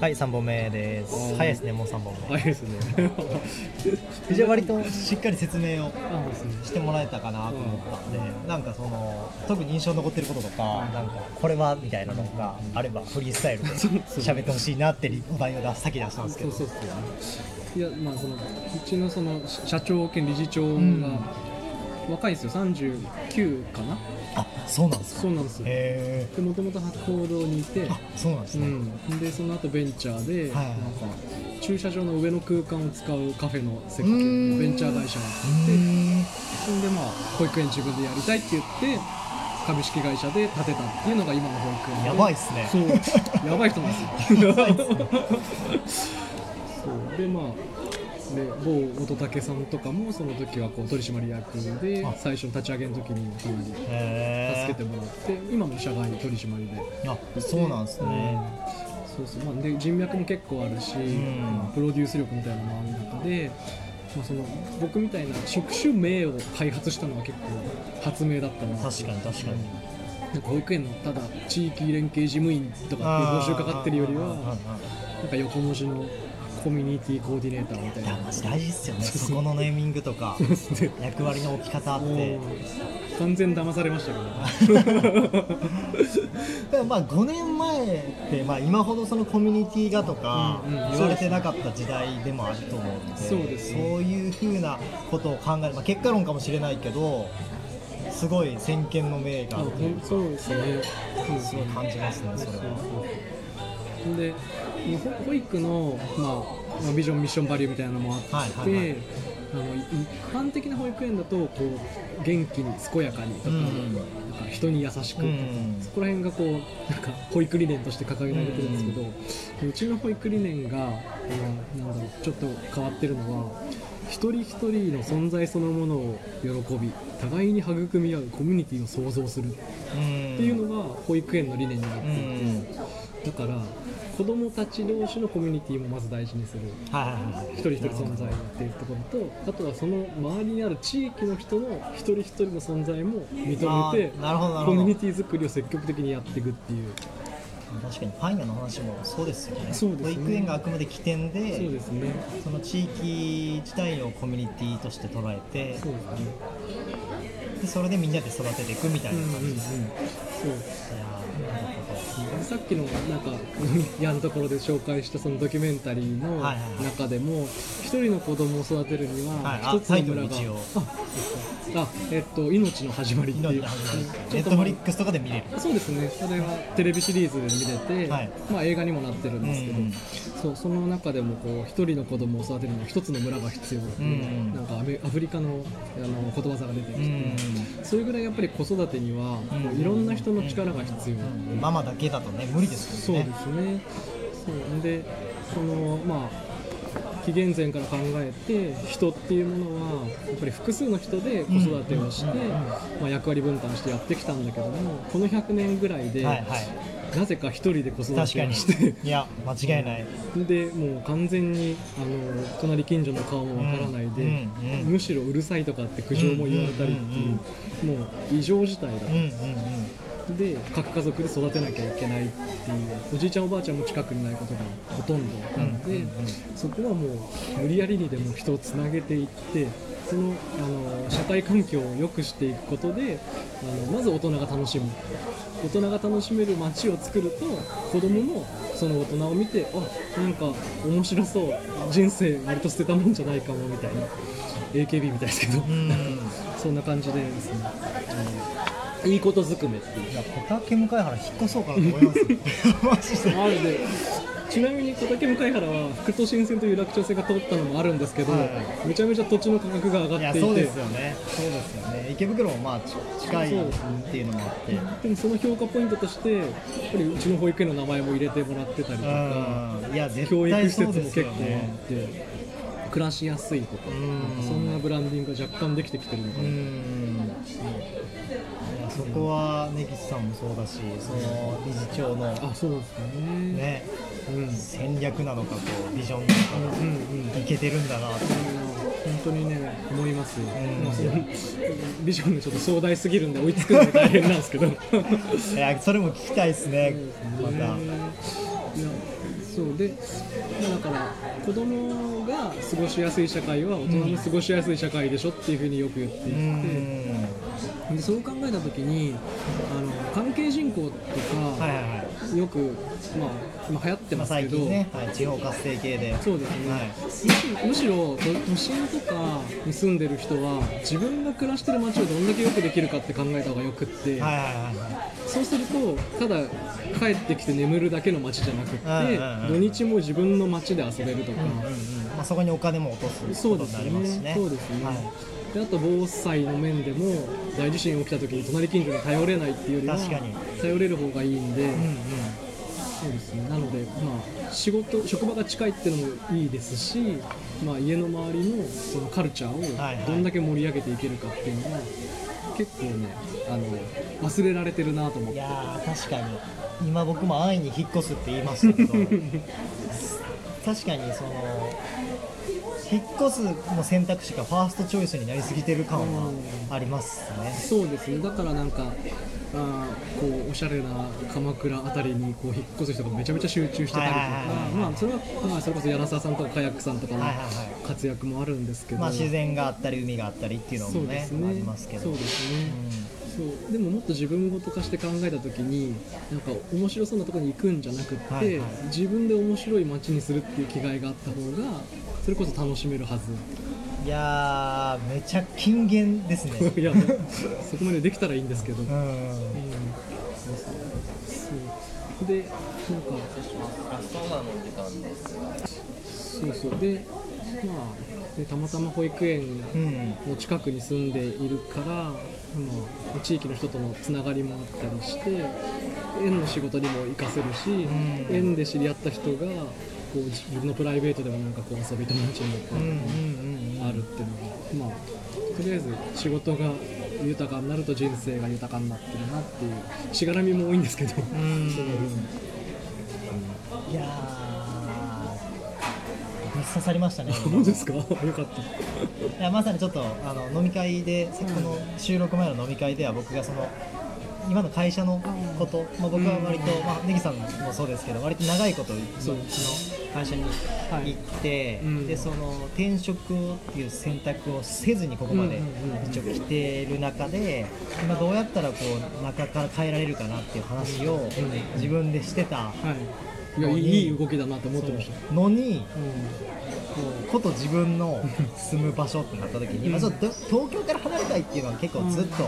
はい3本目です。早いですねもう3本目。早いですね。じゃあ割としっかり説明をしてもらえたかなと思ったんで、なんかその特に印象に残ってることとか、なんかこれはみたいなのがあればフリースタイルで 喋ってほしいなってお題を出す先出したんですけど。そうそうそう。いやまあそのうちのその社長兼理事長がん若いんですよ。39かな？あそうなんですか？そうなんです。よへでもともと博報堂にいて。えあそうなんですね、うん、でその後ベンチャーで、はいなんか駐車場の上の空間を使うカフェの設計ベンチャー会社があうってんそんでまあ保育園自分でやりたいって言って株式会社で建てたっていうのが今の保育園。でやばいっすね。そう。やばい人なんですよ。そう。でまあで某乙武さんとかもその時はこう取締役であ。最初の立ち上げの時にかなり助けてもらって今も社外取締りで。あそうなんですね、そうそう、まあ、で人脈も結構あるし、ん。まあプロデュース力みたいなのもある中で、まあ、その僕みたいな職種名を開発したのは結構発明だったな確かに確かに。なんか保育園のただ地域連携事務員とかっていう募集かかってるよりはなんか横文字のコミュニティコーディネーターみたいな。いやマジ大事っすよね。そこのネーミングとか役割の置き方あって。完全騙されましたけど。まあ5年前ってまあ今ほどそのコミュニティがとか言われてなかった時代でもあると思うんでそうです。ねそういうふうなことを考える、まあ、結果論かもしれないけどすごい先見の明がああるというかそうですねすすごい感じますねそれは。でほ保育の、まあ、まあビジョンミッションバリューみたいなのもあって、はいはいはい。あの一般的な保育園だとこう元気に健やかにとか,、うん。なんか人に優しくとか、うん。そこら辺がこうなんか保育理念として掲げられてるんですけど、うちの保育理念が、まあなんだろうちょっと変わってるのは一人一人の存在そのものを喜び互いに育み合うコミュニティを創造するうんっていうのが保育園の理念になっていて、うん。だから子どもたち同士のコミュニティもまず大事にする。はいはいはい。一人一人存在っていうところとあとはその周りにある地域の人の一人一人の存在も認めてコミュニティ作りを積極的にやっていくっていう。確かにパン屋の話もそうですよね。そうですね。保育園があくまで起点でそうですね。その地域自体をコミュニティとして捉えてそうですね。でそれでみんなで育てていくみたいうんうんうん。な感じです、そういやさっきのなんかやのところで紹介したそのドキュメンタリーのはいはいはい。中でも一人の子供を育てるには一つの村がタイトル一応ああえっと命の始まりっていう。ネットフリックスとかで見れる。そうですね。それはテレビシリーズで見れて、はい。まあ、映画にもなってるんですけど、うんそうその中でもこう一人の子供を育てるには一つの村が必要っていう、うんなんかアメアフリカのあのことわざが出てきて、うんそれぐらいやっぱり子育てにはこういろんな人の力が必要、ママだけだとね無理ですそうよねですね。そう。で、そのまあ紀元前から考えて人っていうものはやっぱり複数の人で子育てをして、まあ役割分担してやってきたんだけども、この100年ぐらいで、はいはい。なぜか一人で子育てをして。いや間違いない。でもう完全にあの隣近所の顔もわからないで、うんうんうん。むしろうるさいとかって苦情も言われたりっていう,、もう異常事態だった。うんうんうんで各家族で育てなきゃいけないっていうおじいちゃんおばあちゃんも近くにないことがほとんどなので、そこはもう無理やりにでも人をつなげていってそのあの社会環境を良くしていくことであのまず大人が楽しむ。大人が楽しめる街を作ると子供もその大人を見てあなんか面白そう。人生割と捨てたもんじゃないかもみたいな。AKB みたいですけど、うん。そんな感じでですねいいことずくめっていう。いや小竹向原引っ越そうかなと思います マジで。ちなみに小竹向原は副都心線という楽町線が通ったのもあるんですけど、はいめちゃめちゃ土地の価格が上いがっていて。やそうですよね。そうですよね。池袋もまあち近いっていうのもあって。でもその評価ポイントとしてやっぱりうちの保育園の名前も入れてもらってたりとか、うん。いや絶教育対施設も結構あって、暮らしやすいと。か,、うん。そんなブランディングが若干できてきてるのかな、そこは根岸さんもそうだしその理事長のあそうですね。ねうん。うん戦略なのかこうビジョンなのかうんうんいけてるんだなって。本当にね思いますよ、ん。まあそのビジョンがちょっと壮大すぎるんで追いつくのが大変なんですけど。いやそれも聞きたいですね。またそそうでまあだから子供が過ごしやすい社会は大人の過ごしやすい社会でしょっていうふうによく言っていて、うん。でそう考えた時にあの関係人口とか、はいはいはいよく、まあ、今流行ってますけど、ね、はい、地方活性系で。そうですね、はい。むしろ都都心とかに住んでる人は自分が暮らしてる街をどんだけよくできるかって考えた方がよくって、はいはいはいはそうするとただ帰ってきて眠るだけの街じゃなくって、うんうんうん土日も自分の街で遊べるとか、い、うんうんうん。まあ、そこにお金も落とすことになりますしね。ね。そうですね、はいであと防災の面でも大地震起きた時に隣近所に頼れないっていうよりは確かに。頼れる方がいいんで、うんうん。そうですね。なので、まあ、仕事職場が近いっていうのもいいですし、まあ、家の周りのそのカルチャーをどんだけ盛り上げていけるかっていうのは、結構ねあの忘れられてるなと思って。いやー確かに。今僕も安易に引っ越すって言いましたけど 確かにその引っ越すの選択肢がファーストチョイスになりすぎてる感はありますね。そうですね。だからなんかあーこうおしゃれな鎌倉あたりにこう引っ越す人がめちゃめちゃ集中してたりとかまあそれは、まあ、それこそ柳沢さんとかカヤックさんとかの活躍もあるんですけど、まあ自然があったり海があったりっていうのもねね。ありますけど。そうですね、そう。でももっと自分ごと化して考えた時になんか面白そうなところに行くんじゃなくって、はいはい。自分で面白い街にするっていう気概があった方がそれこそ楽しめるはず。いやーめちゃ金言ですね。いやそこまでできたらいいんですけど、うん。うん。そう。でなんか。そうそう。でまあでたまたま保育園うんの近くに住んでいるから、まあ、地域の人とのつながりもあったりして園の仕事にも活かせるし、ん。園で知り合った人がこう自分のプライベートでもなんかこう遊び友達になってうんうんうんうん。あるっていうのが、まあ、とりあえず仕事が豊かになると人生が豊かになってるなっていうしがらみも多いんですけど、ん。その分。いや刺さりましたねそうですか？よかった。いやまさにちょっとあの飲み会で、この収録前の飲み会では僕がその今の会社のこと、まあ、僕は割と、まあ、ネギさんもそうですけど割と長いことそううちの会社に行って、うんでその転職っていう選択をせずにここまで一応来てる中で今どうやったらこう中から変えられるかなっていう話を自分でしてたはいいやいい動きだなと思ってました、のにうこと自分の住む場所ってなった時に、まあ、ちょっと東京から離れたいっていうのは結構ずっと、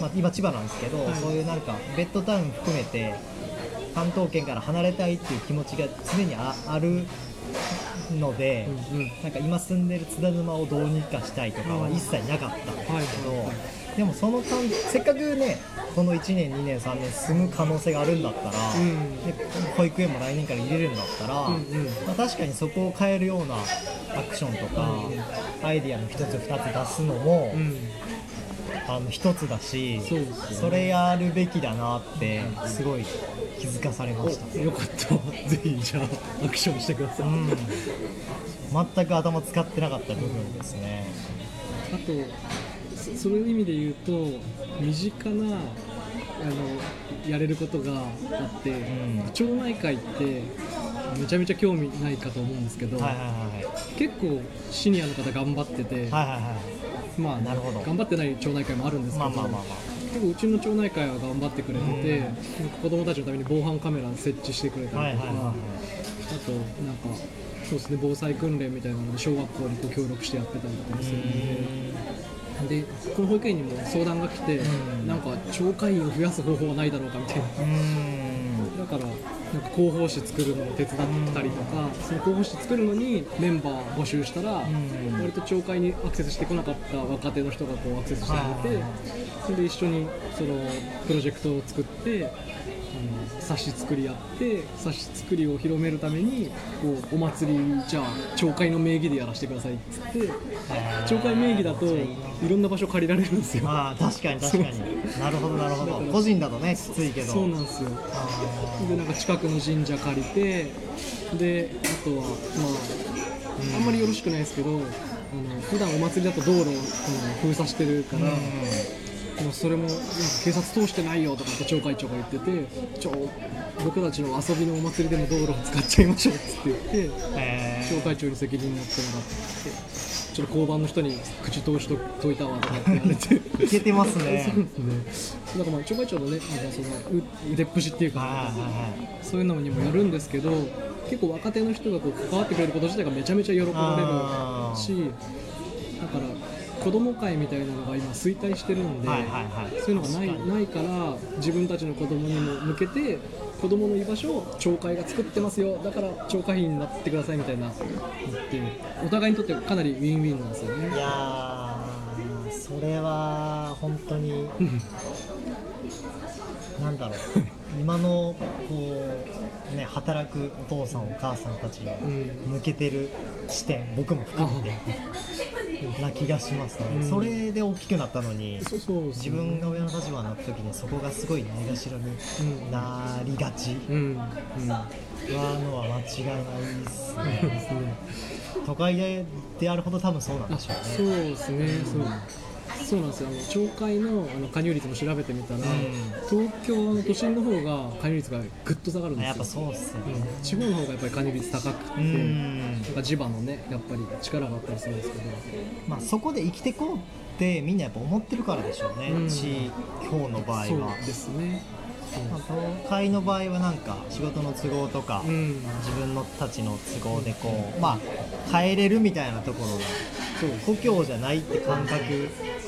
まあ、今千葉なんですけど、はい。そういうなんかベッドタウン含めて関東圏から離れたいっていう気持ちが常にああるので、なんか今住んでる津田沼をどうにかしたいとかは一切なかったんですけど、でもその間せっかくねこの1年2年3年住む可能性があるんだったら、ん。で保育園も来年から入れるんだったら、うんうん。まあ、確かにそこを変えるようなアクションとか、アイディアの一つ二つ出すのも、うん。あの一つだしそね。それやるべきだなってすごい気づかされました、およかった。ぜひじゃあアクションしてください、うん、全く頭使ってなかった部分ですね。あとそそういう意味で言うと身近なあのやれることがあって、ん。町内会ってめちゃめちゃ興味ないかと思うんですけど、はいはいはい結構シニアの方頑張ってて、はいはいはい。はまあなるほど。頑張ってない町内会もあるんですけど、いまあまあまあま結構うちの町内会は頑張ってくれてて、うん。子供たちのために防犯カメラ設置してくれあたりとか、はいはいはいはい。あとなんかそうですね防災訓練みたいなので小学校にこう協力してやってたりとかもするので。でこの保育園にも相談が来て、うん。なんか町会員を増やす方法はないだろうかみたいな。だからなんか広報誌作るのを手伝ったりとか、その広報誌作るのにメンバー募集したら、ん。割と町会にアクセスしてこなかった若手の人がこうアクセスしてくれて、それで一緒にそのプロジェクトを作って。冊子作りやって冊子作りを広めるためにこうお祭りじゃあ町会の名義でやらせてくださいっつって町会名義だといろんな場所借りられるんですよ。まあ確かに確かに。なるほどなるほど。個人だとねきついけど。そうなんですよ。あでなんか近くの神社借りてであとはまあ、あんまりよろしくないですけどあの普段お祭りだと道路を封鎖してるから、ーこもうそれも警察通してないよとかって町会長が言っててちょ僕たちの遊びのお祭りでも道路を使っちゃいましょうっつって言ってえ町会長に責任持ってもらってちょっと交番の人に口通しと解いたわとかって言われて。ー、いけてますね。そうですね。だからまあ町会長のねなんかそのう腕っぷしっていうかはいそういうのにもよるんですけど結構若手の人がこう関わってくれること自体がめちゃめちゃ喜ばれるしだから子供会みたいなのが今衰退してるんで、はいはいはい。そういうのがないないから自分たちの子供にも向けて子供の居場所を町会が作ってますよ。だから町会員になってくださいみたいなのってお互いにとってかなりウィンウィンなんですよね。いやーそれは本当に なんだろう。今のこうね働くお父さんお母さんたちにうん。向けてる視点僕も含めて な気がしますね、うん。それで大きくなったのに自分が親の立場になった時にそこがすごいないがしろにうんなりがち。うん。うん。はのは間違いないですね。都会でであるほど多分そうなんあでしょうね。そうですね、そうそうなんですよ。あの町会のあの加入率も調べてみたら、東京の都心の方が加入率がぐっと下がるんですよ。やっぱそうっすよね。うん地方の方がやっぱり加入率高くて、うん。なんか地場のねやっぱり力があったりするんですけど。まあそこで生きてこうってみんなやっぱ思ってるからでしょうね、うん。地方の場合は。そうですね。まあ東海の場合はなんか仕事の都合とか、うん。自分のたちの都合でこうまあ変えれるみたいなところがそう故郷じゃないって感覚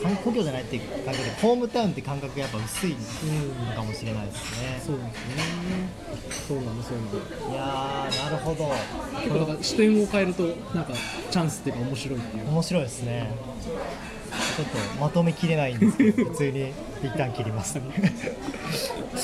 か故郷じゃないって感覚でホームタウンって感覚がやっぱ薄いのうんかもしれないですね、そうですね。そうなのそうなの。いやーなるほど。結構だから視点を変えるとなんかチャンスっていうか面白いっていう。面白いですね。ちょっとまとめきれないんですけど普通に一旦切ります